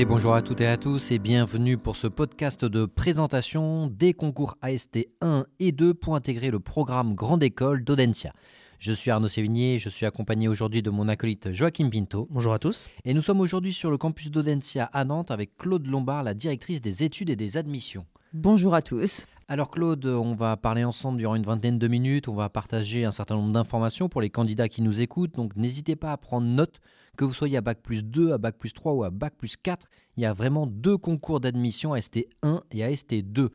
Allez, bonjour à toutes et à tous et bienvenue pour ce podcast de présentation des concours AST 1 et 2 pour intégrer le programme Grande École d'Audencia. Je suis Arnaud Sévigné, je suis accompagné aujourd'hui de mon acolyte Joachim Pinto. Bonjour à tous. Et nous sommes aujourd'hui sur le campus d'Audencia à Nantes avec Claude Lombard, la directrice des études et des admissions. Bonjour à tous. Alors Claude, on va parler ensemble durant une vingtaine de minutes, on va partager un certain nombre d'informations pour les candidats qui nous écoutent, donc n'hésitez pas à prendre note, que vous soyez à Bac plus 2, à Bac plus 3 ou à Bac plus 4, il y a vraiment deux concours d'admission AST1 et AST2.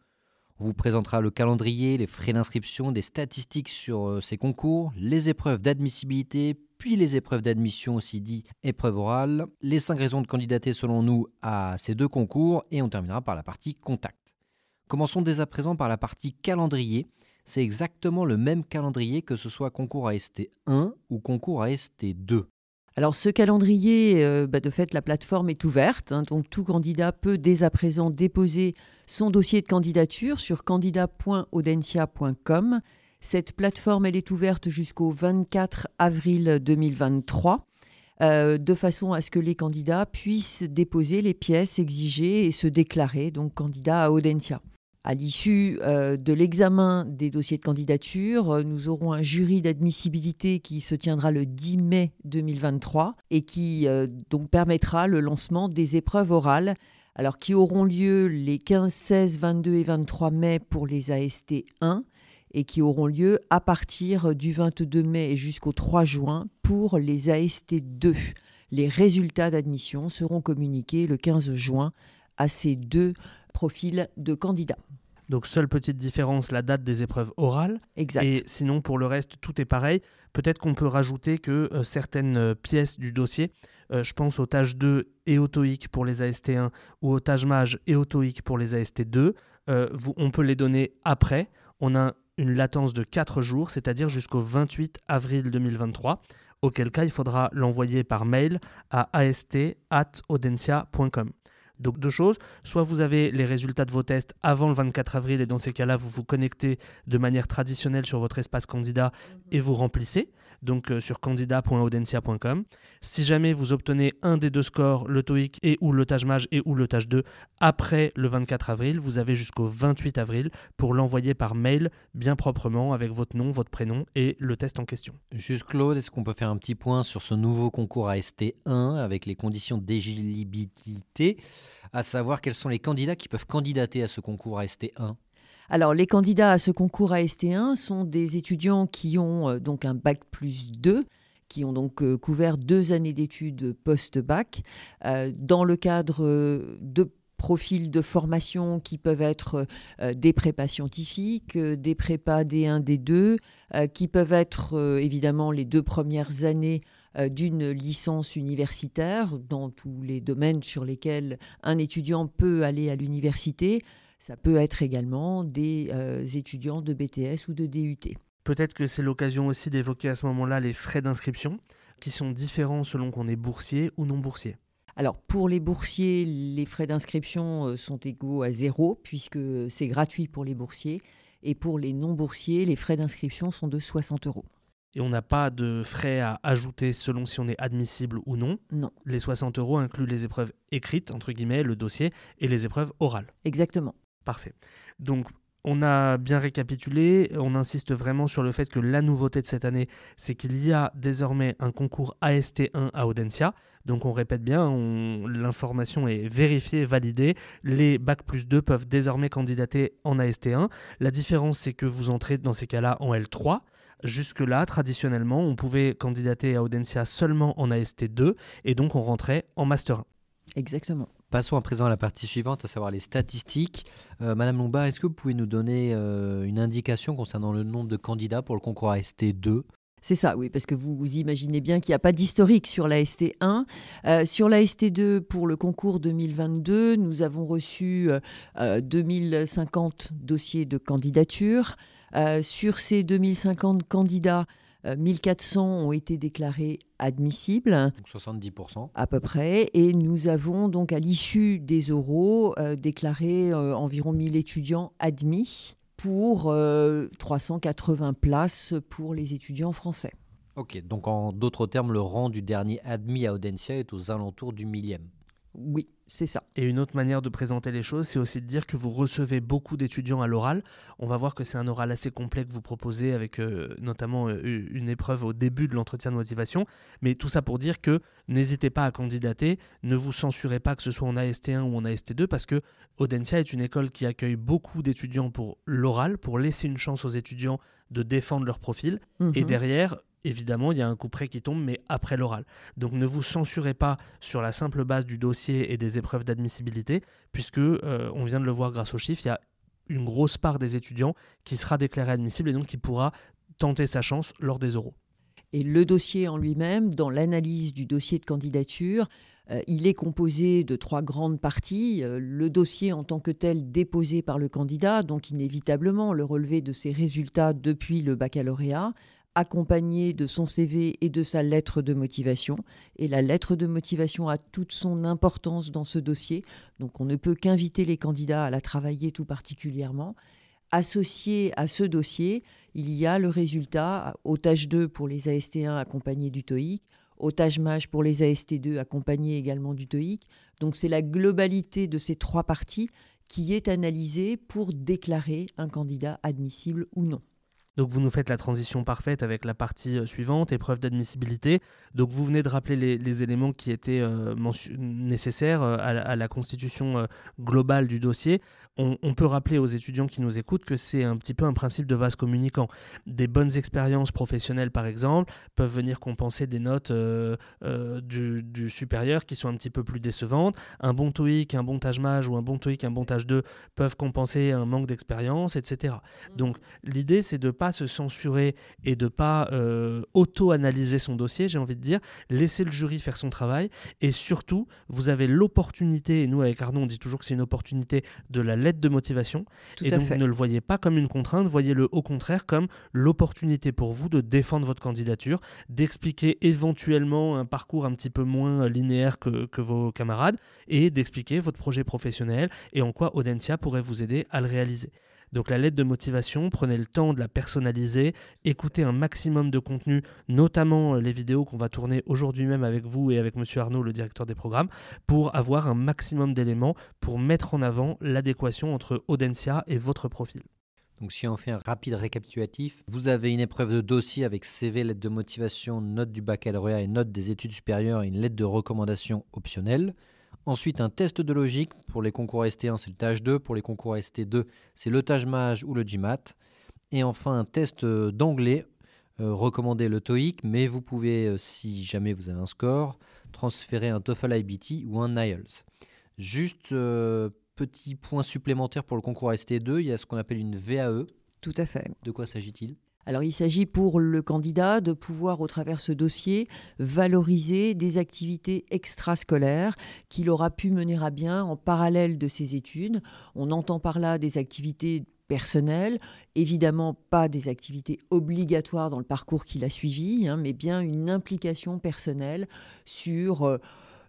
On vous présentera le calendrier, les frais d'inscription, des statistiques sur euh, ces concours, les épreuves d'admissibilité, puis les épreuves d'admission aussi dit épreuves orales, les cinq raisons de candidater selon nous à ces deux concours et on terminera par la partie contact. Commençons dès à présent par la partie calendrier. C'est exactement le même calendrier que ce soit concours AST 1 ou concours AST 2. Alors ce calendrier, euh, bah, de fait, la plateforme est ouverte, hein, donc tout candidat peut dès à présent déposer son dossier de candidature sur candidat.audencia.com. Cette plateforme, elle est ouverte jusqu'au 24 avril 2023. Euh, de façon à ce que les candidats puissent déposer les pièces exigées et se déclarer donc candidat à Audencia. À l'issue euh, de l'examen des dossiers de candidature, euh, nous aurons un jury d'admissibilité qui se tiendra le 10 mai 2023 et qui euh, donc permettra le lancement des épreuves orales alors qui auront lieu les 15, 16, 22 et 23 mai pour les AST 1 et qui auront lieu à partir du 22 mai jusqu'au 3 juin pour les AST 2. Les résultats d'admission seront communiqués le 15 juin à ces deux profils de candidats. Donc seule petite différence, la date des épreuves orales. Exact. Et sinon, pour le reste, tout est pareil. Peut-être qu'on peut rajouter que euh, certaines euh, pièces du dossier, euh, je pense au tâche 2 et au TOEIC pour les AST1 ou au tâche MAGE et au TOEIC pour les AST2, on peut les donner après. On a une latence de 4 jours, c'est-à-dire jusqu'au 28 avril 2023 auquel cas il faudra l'envoyer par mail à ast.audencia.com. Donc deux choses, soit vous avez les résultats de vos tests avant le 24 avril et dans ces cas-là, vous vous connectez de manière traditionnelle sur votre espace candidat et vous remplissez donc euh, sur candidat.audencia.com. Si jamais vous obtenez un des deux scores, le TOEIC et ou le TAGE et ou le TAGE 2 après le 24 avril, vous avez jusqu'au 28 avril pour l'envoyer par mail bien proprement avec votre nom, votre prénom et le test en question. Juste Claude, est-ce qu'on peut faire un petit point sur ce nouveau concours AST1 avec les conditions d'éligibilité, à savoir quels sont les candidats qui peuvent candidater à ce concours AST1 alors, les candidats à ce concours AST1 sont des étudiants qui ont euh, donc un bac plus 2 qui ont donc euh, couvert deux années d'études post-bac euh, dans le cadre de profils de formation qui peuvent être des prépas scientifiques, des prépas D1, D2, qui peuvent être évidemment les deux premières années d'une licence universitaire dans tous les domaines sur lesquels un étudiant peut aller à l'université. Ça peut être également des euh, étudiants de BTS ou de DUT. Peut-être que c'est l'occasion aussi d'évoquer à ce moment-là les frais d'inscription, qui sont différents selon qu'on est boursier ou non boursier. Alors pour les boursiers, les frais d'inscription euh, sont égaux à zéro, puisque c'est gratuit pour les boursiers. Et pour les non-boursiers, les frais d'inscription sont de 60 euros. Et on n'a pas de frais à ajouter selon si on est admissible ou non. Non. Les 60 euros incluent les épreuves écrites, entre guillemets, le dossier, et les épreuves orales. Exactement. Parfait. Donc, on a bien récapitulé, on insiste vraiment sur le fait que la nouveauté de cette année, c'est qu'il y a désormais un concours AST1 à Audencia. Donc on répète bien, l'information est vérifiée, validée. Les Bac plus 2 peuvent désormais candidater en AST1. La différence, c'est que vous entrez dans ces cas-là en L3. Jusque-là, traditionnellement, on pouvait candidater à Audencia seulement en AST2 et donc on rentrait en Master 1. Exactement. Passons à présent à la partie suivante, à savoir les statistiques. Euh, Madame Lombard, est-ce que vous pouvez nous donner euh, une indication concernant le nombre de candidats pour le concours AST2 c'est ça, oui, parce que vous, imaginez bien qu'il n'y a pas d'historique sur la ST1. Euh, sur la ST2, pour le concours 2022, nous avons reçu 2050 dossiers de candidature. sur ces 2050 candidats, 1400 euh, ont été déclarés admissibles. Donc 70%. À peu près. Et nous avons donc à l'issue des oraux euh, déclaré euh, environ 1000 étudiants admis pour 380 places pour les étudiants français. Ok, donc en d'autres termes, le rang du dernier admis à Audencia est aux alentours du millième. Oui, c'est ça. Et une autre manière de présenter les choses, c'est aussi de dire que vous recevez beaucoup d'étudiants à l'oral. On va voir que c'est un oral assez complet que vous proposez avec euh, notamment euh, une épreuve au début de l'entretien de motivation. Mais tout ça pour dire que n'hésitez pas à candidater, ne vous censurez pas que ce soit en AST1 ou en AST2 parce que Audencia est une école qui accueille beaucoup d'étudiants pour l'oral, pour laisser une chance aux étudiants de défendre leur profil. Et Mhm. derrière, évidemment, il y a un coup près qui tombe, mais après l'oral. Donc ne vous censurez pas sur la simple base du dossier et des épreuves d'admissibilité, puisque euh, on vient de le voir grâce aux chiffres, il y a une grosse part des étudiants qui sera déclarée admissible et donc qui pourra tenter sa chance lors des oraux. Et le dossier en lui-même, dans l'analyse du dossier de candidature, euh, il est composé de trois grandes parties. Euh, le dossier en tant que tel déposé par le candidat, donc inévitablement le relevé de ses résultats depuis le baccalauréat, accompagné de son CV et de sa lettre de motivation. Et la lettre de motivation a toute son importance dans ce dossier, donc on ne peut qu'inviter les candidats à la travailler tout particulièrement. Associé à ce dossier, il y a le résultat au tâche 2 pour les AST1 accompagnés du TOEIC, au tâche MAGE pour les AST2 accompagnés également du TOEIC. Donc c'est la globalité de ces trois parties qui est analysée pour déclarer un candidat admissible ou non. Donc vous nous faites la transition parfaite avec la partie euh, suivante, épreuve d'admissibilité. Donc vous venez de rappeler les, les éléments qui étaient euh, nécessaires euh, à, la- à la constitution euh, globale du dossier. On, on peut rappeler aux étudiants qui nous écoutent que c'est un petit peu un principe de vase communicant. Des bonnes expériences professionnelles, par exemple, peuvent venir compenser des notes euh, du, du supérieur qui sont un petit peu plus décevantes. Un bon TOEIC, un bon MAGE ou un bon TOEIC, un bon tâche 2 peuvent compenser un manque d'expérience, etc. Donc l'idée, c'est de pas se censurer et de pas euh, auto-analyser son dossier, j'ai envie de dire, laisser le jury faire son travail et surtout, vous avez l'opportunité, et nous avec Arnaud, on dit toujours que c'est une opportunité de la lettre de motivation Tout et donc fait. ne le voyez pas comme une contrainte, voyez-le au contraire comme l'opportunité pour vous de défendre votre candidature, d'expliquer éventuellement un parcours un petit peu moins linéaire que, que vos camarades et d'expliquer votre projet professionnel et en quoi Audencia pourrait vous aider à le réaliser. Donc la lettre de motivation, prenez le temps de la personnaliser, écoutez un maximum de contenu, notamment euh, les vidéos qu'on va tourner aujourd'hui même avec vous et avec Monsieur Arnaud, le directeur des programmes, pour avoir un maximum d'éléments pour mettre en avant l'adéquation entre Audencia et votre profil. Donc si on fait un rapide récapitulatif, vous avez une épreuve de dossier avec CV, lettre de motivation, note du baccalauréat et note des études supérieures et une lettre de recommandation optionnelle. Ensuite, un test de logique. Pour les concours ST1, c'est le tâche 2. Pour les concours ST2, c'est le tâche MAGE ou le GMAT. Et enfin, un test euh, d'anglais. euh, recommandé le TOEIC, mais vous pouvez, euh, si jamais vous avez un score, transférer un TOEFL IBT ou un IELTS. Juste euh, petit point supplémentaire pour le concours ST2, il y a ce qu'on appelle une VAE. Tout à fait. De quoi s'agit-il? Alors il s'agit pour le candidat de pouvoir, au travers ce dossier, valoriser des activités extrascolaires qu'il aura pu mener à bien en parallèle de ses études. On entend par là des activités personnelles, évidemment pas des activités obligatoires dans le parcours qu'il a suivi, hein, mais bien une implication personnelle sur... euh,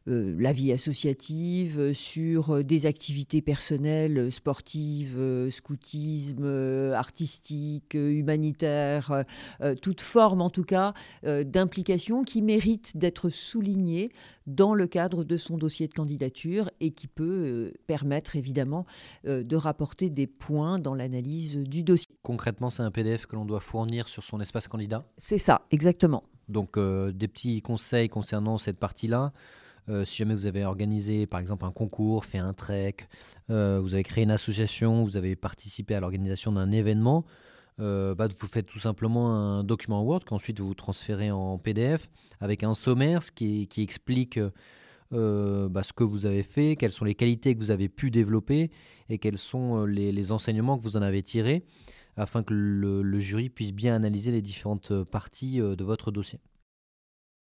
la vie associative, euh, sur euh, des activités personnelles, euh, sportives, euh, scoutisme, euh, artistique, euh, humanitaire, euh, euh, toute forme en tout cas euh, d'implication qui mérite d'être soulignée dans le cadre de son dossier de candidature et qui peut euh, permettre évidemment euh, de rapporter des points dans l'analyse du dossier. Concrètement, c'est un PDF que l'on doit fournir sur son espace candidat? C'est ça, exactement. Donc, euh, des petits conseils concernant cette partie-là. Euh, si jamais vous avez organisé, par exemple, un concours, fait un trek, euh, vous avez créé une association, vous avez participé à l'organisation d'un événement, euh, bah, vous faites tout simplement un document Word qu'ensuite vous transférez en PDF avec un sommaire qui, explique bah, ce que vous avez fait, quelles sont les qualités que vous avez pu développer et quels sont les, enseignements que vous en avez tirés afin que le, jury puisse bien analyser les différentes parties de votre dossier.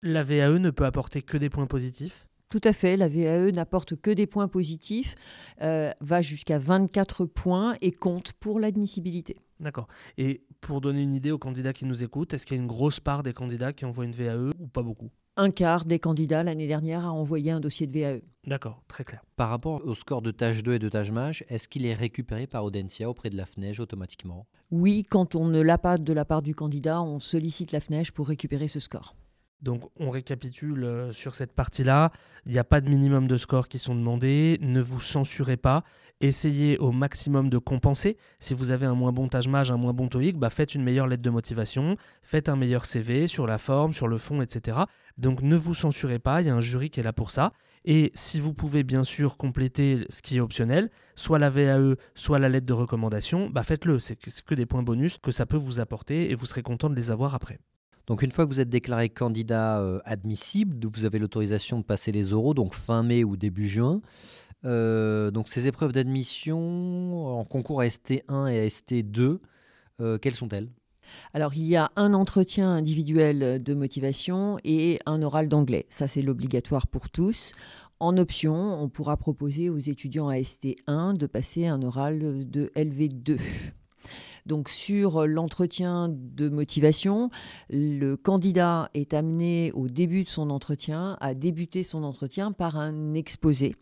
La VAE ne peut apporter que des points positifs. Tout à fait, la VAE n'apporte que des points positifs, euh, va jusqu'à 24 points et compte pour l'admissibilité. D'accord. Et pour donner une idée aux candidats qui nous écoutent, est-ce qu'il y a une grosse part des candidats qui envoient une VAE ou pas beaucoup? Un quart des candidats l'année dernière a envoyé un dossier de. VAE. D'accord, très clair. Par rapport au score de tâche 2 et de tâche MAGE, est-ce qu'il est récupéré par Audencia auprès de la FNEJ automatiquement? Oui, quand on ne l'a pas de la part du candidat, on sollicite la FNEJ pour récupérer ce score. Donc on récapitule euh, sur cette partie-là. Il n'y a pas de minimum de scores qui sont demandés. Ne vous censurez pas. Essayez au maximum de compenser. Si vous avez un moins bon tâche-mage, un moins bon TOEIC, bah faites une meilleure lettre de motivation, faites un meilleur CV sur la forme, sur le fond, etc. Donc ne vous censurez pas, il y a un jury qui est là pour ça. Et si vous pouvez bien sûr compléter ce qui est optionnel, soit la VAE, soit la lettre de recommandation, bah faites-le. C'est que des points bonus que ça peut vous apporter et vous serez content de les avoir après. Donc une fois que vous êtes déclaré candidat euh, admissible, vous avez l'autorisation de passer les oraux, donc fin mai ou début juin. Euh, donc ces épreuves d'admission en concours à ST1 et à ST2, euh, quelles sont-elles? Alors, il y a un entretien individuel de motivation et un oral d'anglais. Ça, c'est l'obligatoire pour tous. En option, on pourra proposer aux étudiants à ST1 de passer un oral de LV2. Donc sur l'entretien de motivation, le candidat est amené au début de son entretien à débuter son entretien par un exposé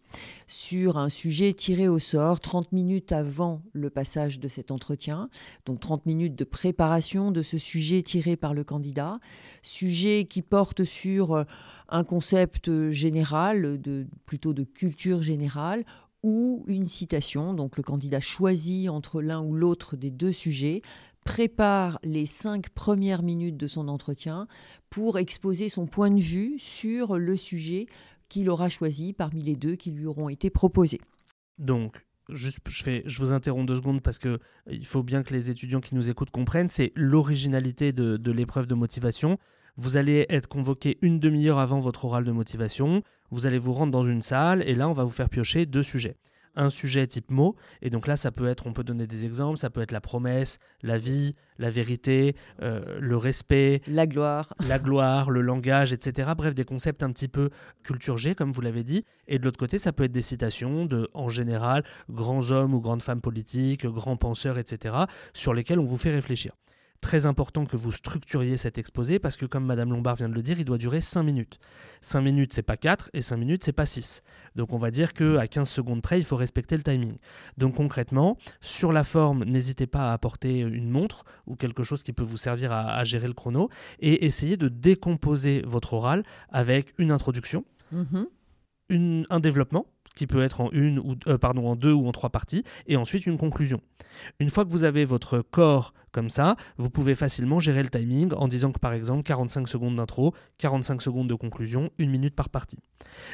sur un sujet tiré au sort 30 minutes avant le passage de cet entretien. Donc 30 minutes de préparation de ce sujet tiré par le candidat, sujet qui porte sur un concept général, de, plutôt de culture générale, ou une citation. Donc le candidat choisit entre l'un ou l'autre des deux sujets, prépare les cinq premières minutes de son entretien pour exposer son point de vue sur le sujet qu'il aura choisi parmi les deux qui lui auront été proposés. Donc, je vous interromps deux secondes parce que euh, il faut bien que les étudiants qui nous écoutent comprennent, c'est l'originalité de, de l'épreuve de motivation. Vous allez être convoqué une demi-heure avant votre oral de motivation. Vous allez vous rendre dans une salle et là, on va vous faire piocher deux sujets. Un sujet type mot, et donc là, ça peut être, on peut donner des exemples, ça peut être la promesse, la vie, la vérité, euh, le respect, la gloire, la gloire, le langage, etc. Bref, des concepts un petit peu culture G, comme vous l'avez dit. Et de l'autre côté, ça peut être des citations de, en général, grands hommes ou grandes femmes politiques, grands penseurs, etc., sur lesquels on vous fait réfléchir très important que vous structuriez cet exposé parce que, comme Madame Lombard vient de le dire, il doit durer 5 minutes. 5 minutes, c'est pas 4 et 5 minutes, c'est pas 6. Donc, on va dire qu'à 15 secondes près, il faut respecter le timing. Donc, concrètement, sur la forme, n'hésitez pas à apporter une montre ou quelque chose qui peut vous servir à, gérer le chrono et essayez de décomposer votre oral avec une introduction. Mm-hmm. Une, un développement qui peut être en une ou euh, en deux ou en trois parties, et ensuite une conclusion. Une fois que vous avez votre corps comme ça, vous pouvez facilement gérer le timing en disant que par exemple 45 secondes d'intro, 45 secondes de conclusion, une minute par partie.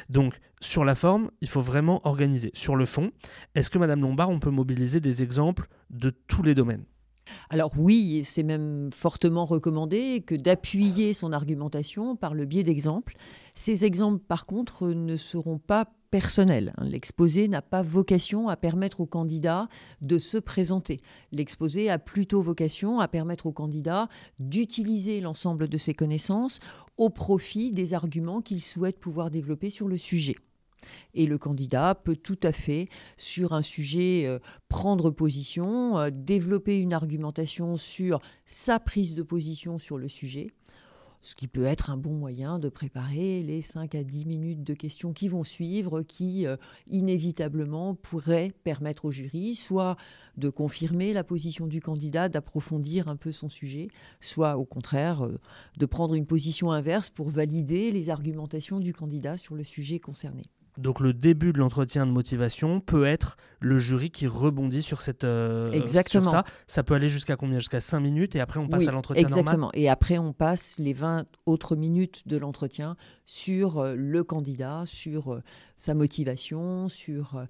Donc sur la forme, il faut vraiment organiser. Sur le fond, est-ce que Madame Lombard, on peut mobiliser des exemples de tous les domaines? Alors oui, c'est même fortement recommandé que d'appuyer son argumentation par le biais d'exemples. Ces exemples, par contre, ne seront pas personnels. Hein. L'exposé n'a pas vocation à permettre au candidat de se présenter. L'exposé a plutôt vocation à permettre au candidat d'utiliser l'ensemble de ses connaissances au profit des arguments qu'il souhaite pouvoir développer sur le sujet. Et le candidat peut tout à fait, sur un sujet, euh, prendre position, euh, développer une argumentation sur sa prise de position sur le sujet, ce qui peut être un bon moyen de préparer les 5 à 10 minutes de questions qui vont suivre, qui euh, inévitablement pourraient permettre au jury soit de confirmer la position du candidat, d'approfondir un peu son sujet, soit au contraire de prendre une position inverse pour valider les argumentations du candidat sur le sujet concerné. Donc le début de l'entretien de motivation peut être le jury qui rebondit sur cette euh, exactement. ça. Ça peut aller jusqu'à combien? Jusqu'à 5 minutes et après on passe à l'entretien Exactement. Et après on passe les 20 autres minutes de l'entretien sur euh, le candidat, sur euh, sa motivation, sur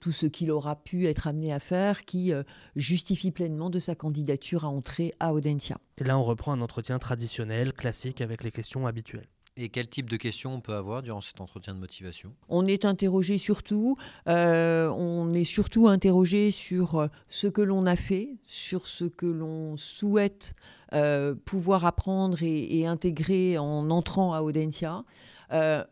tout ce qu'il aura pu être amené à faire qui justifie pleinement de sa candidature à entrer à Audentia. Et là on reprend un entretien traditionnel, classique avec les questions habituelles. Et quel type de questions on peut avoir durant cet entretien de motivation? On est interrogé surtout, euh, on est surtout interrogé sur euh, ce que l'on a fait, sur ce que l'on souhaite euh, pouvoir apprendre et, intégrer en entrant à Audentia.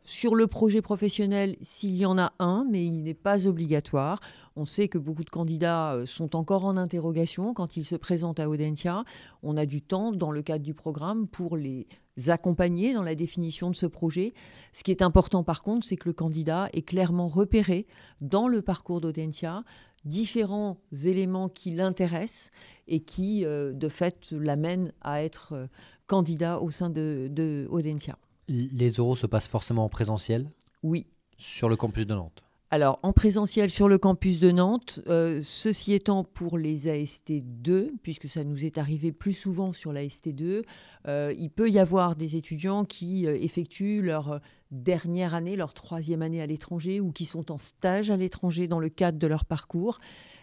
sur le projet professionnel, s'il y en a un, mais il n'est pas obligatoire. On sait que beaucoup de candidats sont encore en interrogation quand ils se présentent à Audentia. On a du temps dans le cadre du programme pour les accompagner dans la définition de ce projet. Ce qui est important par contre, c'est que le candidat ait clairement repéré dans le parcours d'Audentia différents éléments qui l'intéressent et qui, euh, de fait, l'amènent à être euh, candidat au sein de, de Audentia. Les oraux se passent forcément en présentiel? Oui. Sur le campus de Nantes? Alors, en présentiel sur le campus de Nantes, euh, ceci étant pour les AST2, puisque ça nous est arrivé plus souvent sur la ST2, euh, il peut y avoir des étudiants qui euh, effectuent leur dernière année, leur troisième année à l'étranger, ou qui sont en stage à l'étranger dans le cadre de leur parcours.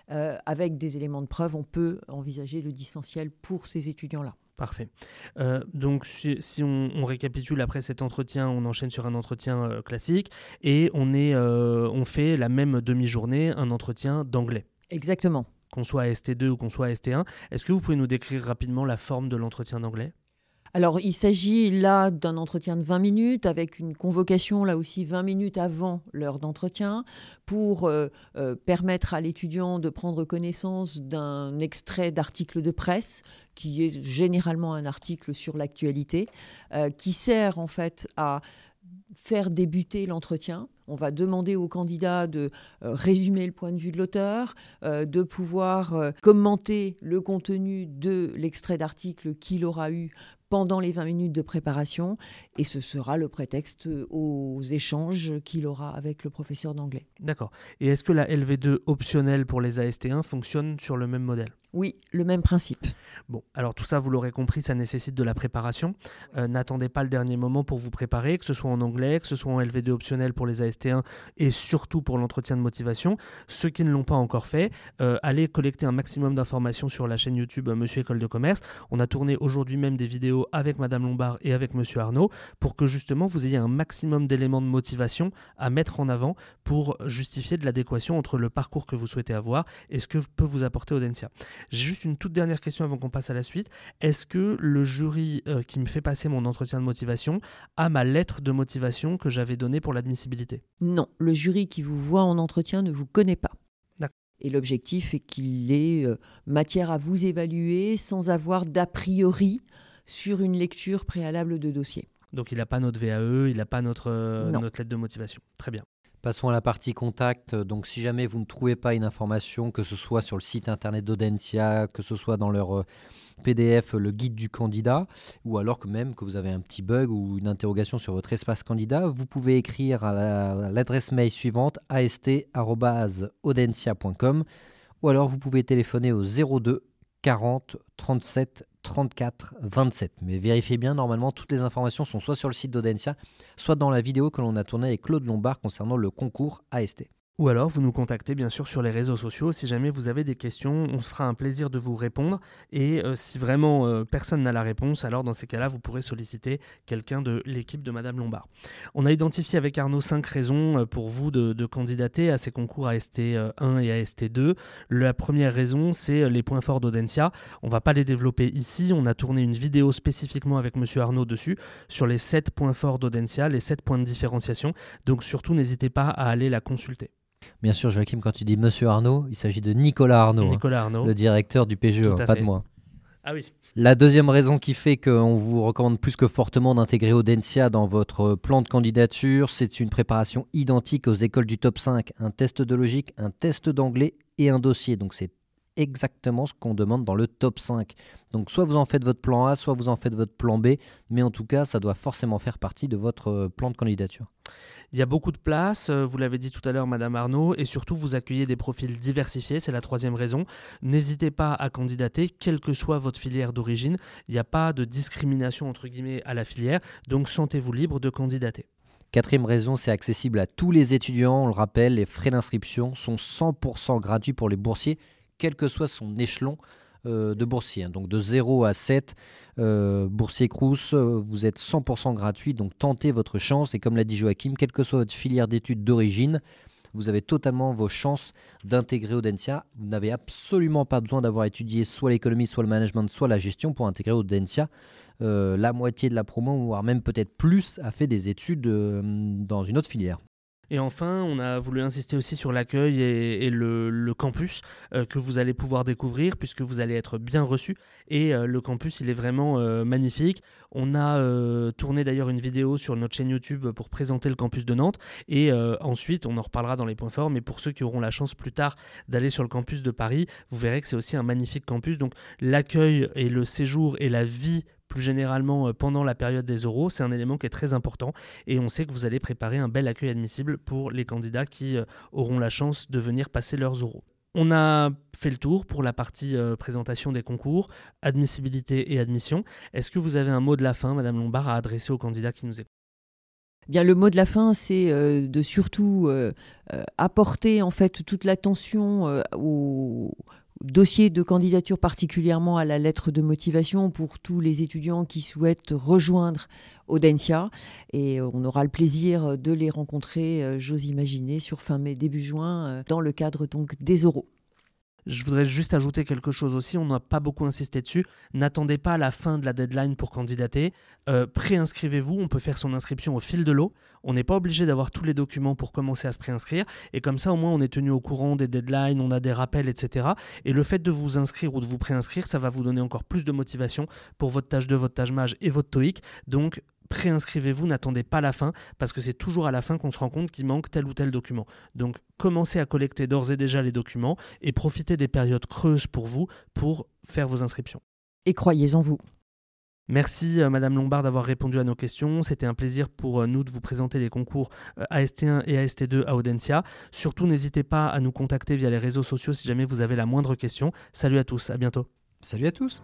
avec des éléments de preuve, on peut envisager le distanciel pour ces étudiants-là. Parfait. Euh, donc, si, on, récapitule après cet entretien, on enchaîne sur un entretien euh, classique et on, est, euh, on fait la même demi-journée, un entretien d'anglais. Exactement. Qu'on soit à ST2 ou qu'on soit à ST1. Est-ce que vous pouvez nous décrire rapidement la forme de l'entretien d'anglais? Alors, il s'agit là d'un entretien de 20 minutes avec une convocation là aussi 20 minutes avant l'heure d'entretien pour euh, euh, permettre à l'étudiant de prendre connaissance d'un extrait d'article de presse qui est généralement un article sur l'actualité, euh, qui sert en fait à faire débuter l'entretien. On va demander au candidat de résumer le point de vue de l'auteur, de pouvoir commenter le contenu de l'extrait d'article qu'il aura eu pendant les 20 minutes de préparation et ce sera le prétexte aux échanges qu'il aura avec le professeur d'anglais. D'accord. Et est-ce que la LV2 optionnelle pour les AST1 fonctionne sur le même modèle? Oui, le même principe. Bon, alors tout ça, vous l'aurez compris, ça nécessite de la préparation. Euh, n'attendez pas le dernier moment pour vous préparer, que ce soit en anglais, que ce soit en LV2 optionnel pour les AST1 et surtout pour l'entretien de motivation. Ceux qui ne l'ont pas encore fait, euh, allez collecter un maximum d'informations sur la chaîne YouTube euh, Monsieur École de Commerce. On a tourné aujourd'hui même des vidéos avec Madame Lombard et avec Monsieur Arnaud pour que justement vous ayez un maximum d'éléments de motivation à mettre en avant pour justifier de l'adéquation entre le parcours que vous souhaitez avoir et ce que peut vous apporter Audencia. J'ai juste une toute dernière question avant qu'on passe à la suite. Est-ce que le jury euh, qui me fait passer mon entretien de motivation a ma lettre de motivation que j'avais donnée pour l'admissibilité? Non, le jury qui vous voit en entretien ne vous connaît pas. Et l'objectif est qu'il ait euh, matière à vous évaluer sans avoir d'a priori sur une lecture préalable de dossier. Donc il n'a pas notre VAE, il n'a pas notre, euh, notre lettre de motivation. Très bien. Passons à la partie contact. Donc, si jamais vous ne trouvez pas une information, que ce soit sur le site internet d'Audencia, que ce soit dans leur euh, PDF, le guide du candidat, ou alors que même que vous avez un petit bug ou une interrogation sur votre espace candidat, vous pouvez écrire à l'adresse mail suivante ast.audencia.com ou alors vous pouvez téléphoner au 02 40 37 34 27. Mais vérifiez bien, normalement, toutes les informations sont soit sur le site d'Audencia, soit dans la vidéo que l'on a tournée avec Claude Lombard concernant le concours AST. Ou alors vous nous contactez bien sûr sur les réseaux sociaux si jamais vous avez des questions, on se fera un plaisir de vous répondre et euh, si vraiment euh, personne n'a la réponse, alors dans ces cas-là vous pourrez solliciter quelqu'un de l'équipe de Madame Lombard. On a identifié avec Arnaud cinq raisons euh, pour vous de, candidater à ces concours AST1 et AST2. La première raison c'est les points forts d'Audencia. On va pas les développer ici, on a tourné une vidéo spécifiquement avec Monsieur Arnaud dessus sur les 7 points forts d'Audencia, les 7 points de différenciation. Donc surtout n'hésitez pas à aller la consulter. Bien sûr, Joachim, quand tu dis Monsieur Arnaud, il s'agit de Nicolas Arnaud, hein, Nicolas Arnaud. le directeur du PGE, hein, pas de moi. Ah oui. La deuxième raison qui fait qu'on vous recommande plus que fortement d'intégrer Audencia dans votre plan de candidature, c'est une préparation identique aux écoles du top 5, un test de logique, un test d'anglais et un dossier. Donc c'est exactement ce qu'on demande dans le top 5. Donc soit vous en faites votre plan A, soit vous en faites votre plan B, mais en tout cas ça doit forcément faire partie de votre euh, plan de candidature. Il y a beaucoup de place, euh, vous l'avez dit tout à l'heure, Madame Arnaud, et surtout vous accueillez des profils diversifiés, c'est la troisième raison. N'hésitez pas à candidater, quelle que soit votre filière d'origine. Il n'y a pas de discrimination entre guillemets à la filière, donc sentez-vous libre de candidater. Quatrième raison, c'est accessible à tous les étudiants. On le rappelle, les frais d'inscription sont 100% gratuits pour les boursiers, quel que soit son échelon. Euh, de boursiers. Hein. Donc de 0 à 7, euh, boursier Crous, euh, vous êtes 100% gratuit, donc tentez votre chance. Et comme l'a dit Joachim, quelle que soit votre filière d'études d'origine, vous avez totalement vos chances d'intégrer Audencia. Vous n'avez absolument pas besoin d'avoir étudié soit l'économie, soit le management, soit la gestion pour intégrer Audencia. la moitié de la promo, voire même peut-être plus, a fait des études dans une autre filière. Et enfin, on a voulu insister aussi sur l'accueil et, le, campus euh, que vous allez pouvoir découvrir puisque vous allez être bien reçu. Et euh, le campus, il est vraiment euh, magnifique. On a tourné d'ailleurs une vidéo sur notre chaîne YouTube pour présenter le campus de Nantes. Et ensuite, on en reparlera dans les points forts. Mais pour ceux qui auront la chance plus tard d'aller sur le campus de Paris, vous verrez que c'est aussi un magnifique campus. Donc l'accueil et le séjour et la vie plus généralement pendant la période des oraux, c'est un élément qui est très important et on sait que vous allez préparer un bel accueil admissible pour les candidats qui auront la chance de venir passer leurs oraux. On a fait le tour pour la partie présentation des concours, admissibilité et admission. Est-ce que vous avez un mot de la fin, Madame Lombard, à adresser aux candidats qui nous écoutent? Bien, le mot de la fin, c'est de surtout apporter en fait toute l'attention aux, dossier de candidature particulièrement à la lettre de motivation pour tous les étudiants qui souhaitent rejoindre Audencia. Et on aura le plaisir de les rencontrer, euh, j'ose imaginer, sur fin mai, début juin, euh, dans le cadre donc des oraux. Je voudrais juste ajouter quelque chose aussi, on n'a pas beaucoup insisté dessus. N'attendez pas la fin de la deadline pour candidater. Euh, préinscrivez-vous, on peut faire son inscription au fil de l'eau. On n'est pas obligé d'avoir tous les documents pour commencer à se préinscrire. Et comme ça, au moins, on est tenu au courant des deadlines, on a des rappels, etc. Et le fait de vous inscrire ou de vous préinscrire, ça va vous donner encore plus de motivation pour votre tâche 2, votre tâche mage et votre TOEIC. Donc, préinscrivez-vous, n'attendez pas la fin, parce que c'est toujours à la fin qu'on se rend compte qu'il manque tel ou tel document. Donc commencez à collecter d'ores et déjà les documents et profitez des périodes creuses pour vous pour faire vos inscriptions. Et croyez en vous. Merci euh, Madame Lombard d'avoir répondu à nos questions. C'était un plaisir pour euh, nous de vous présenter les concours euh, AST1 et AST2 à Audencia. Surtout n'hésitez pas à nous contacter via les réseaux sociaux si jamais vous avez la moindre question. Salut à tous, à bientôt. Salut à tous.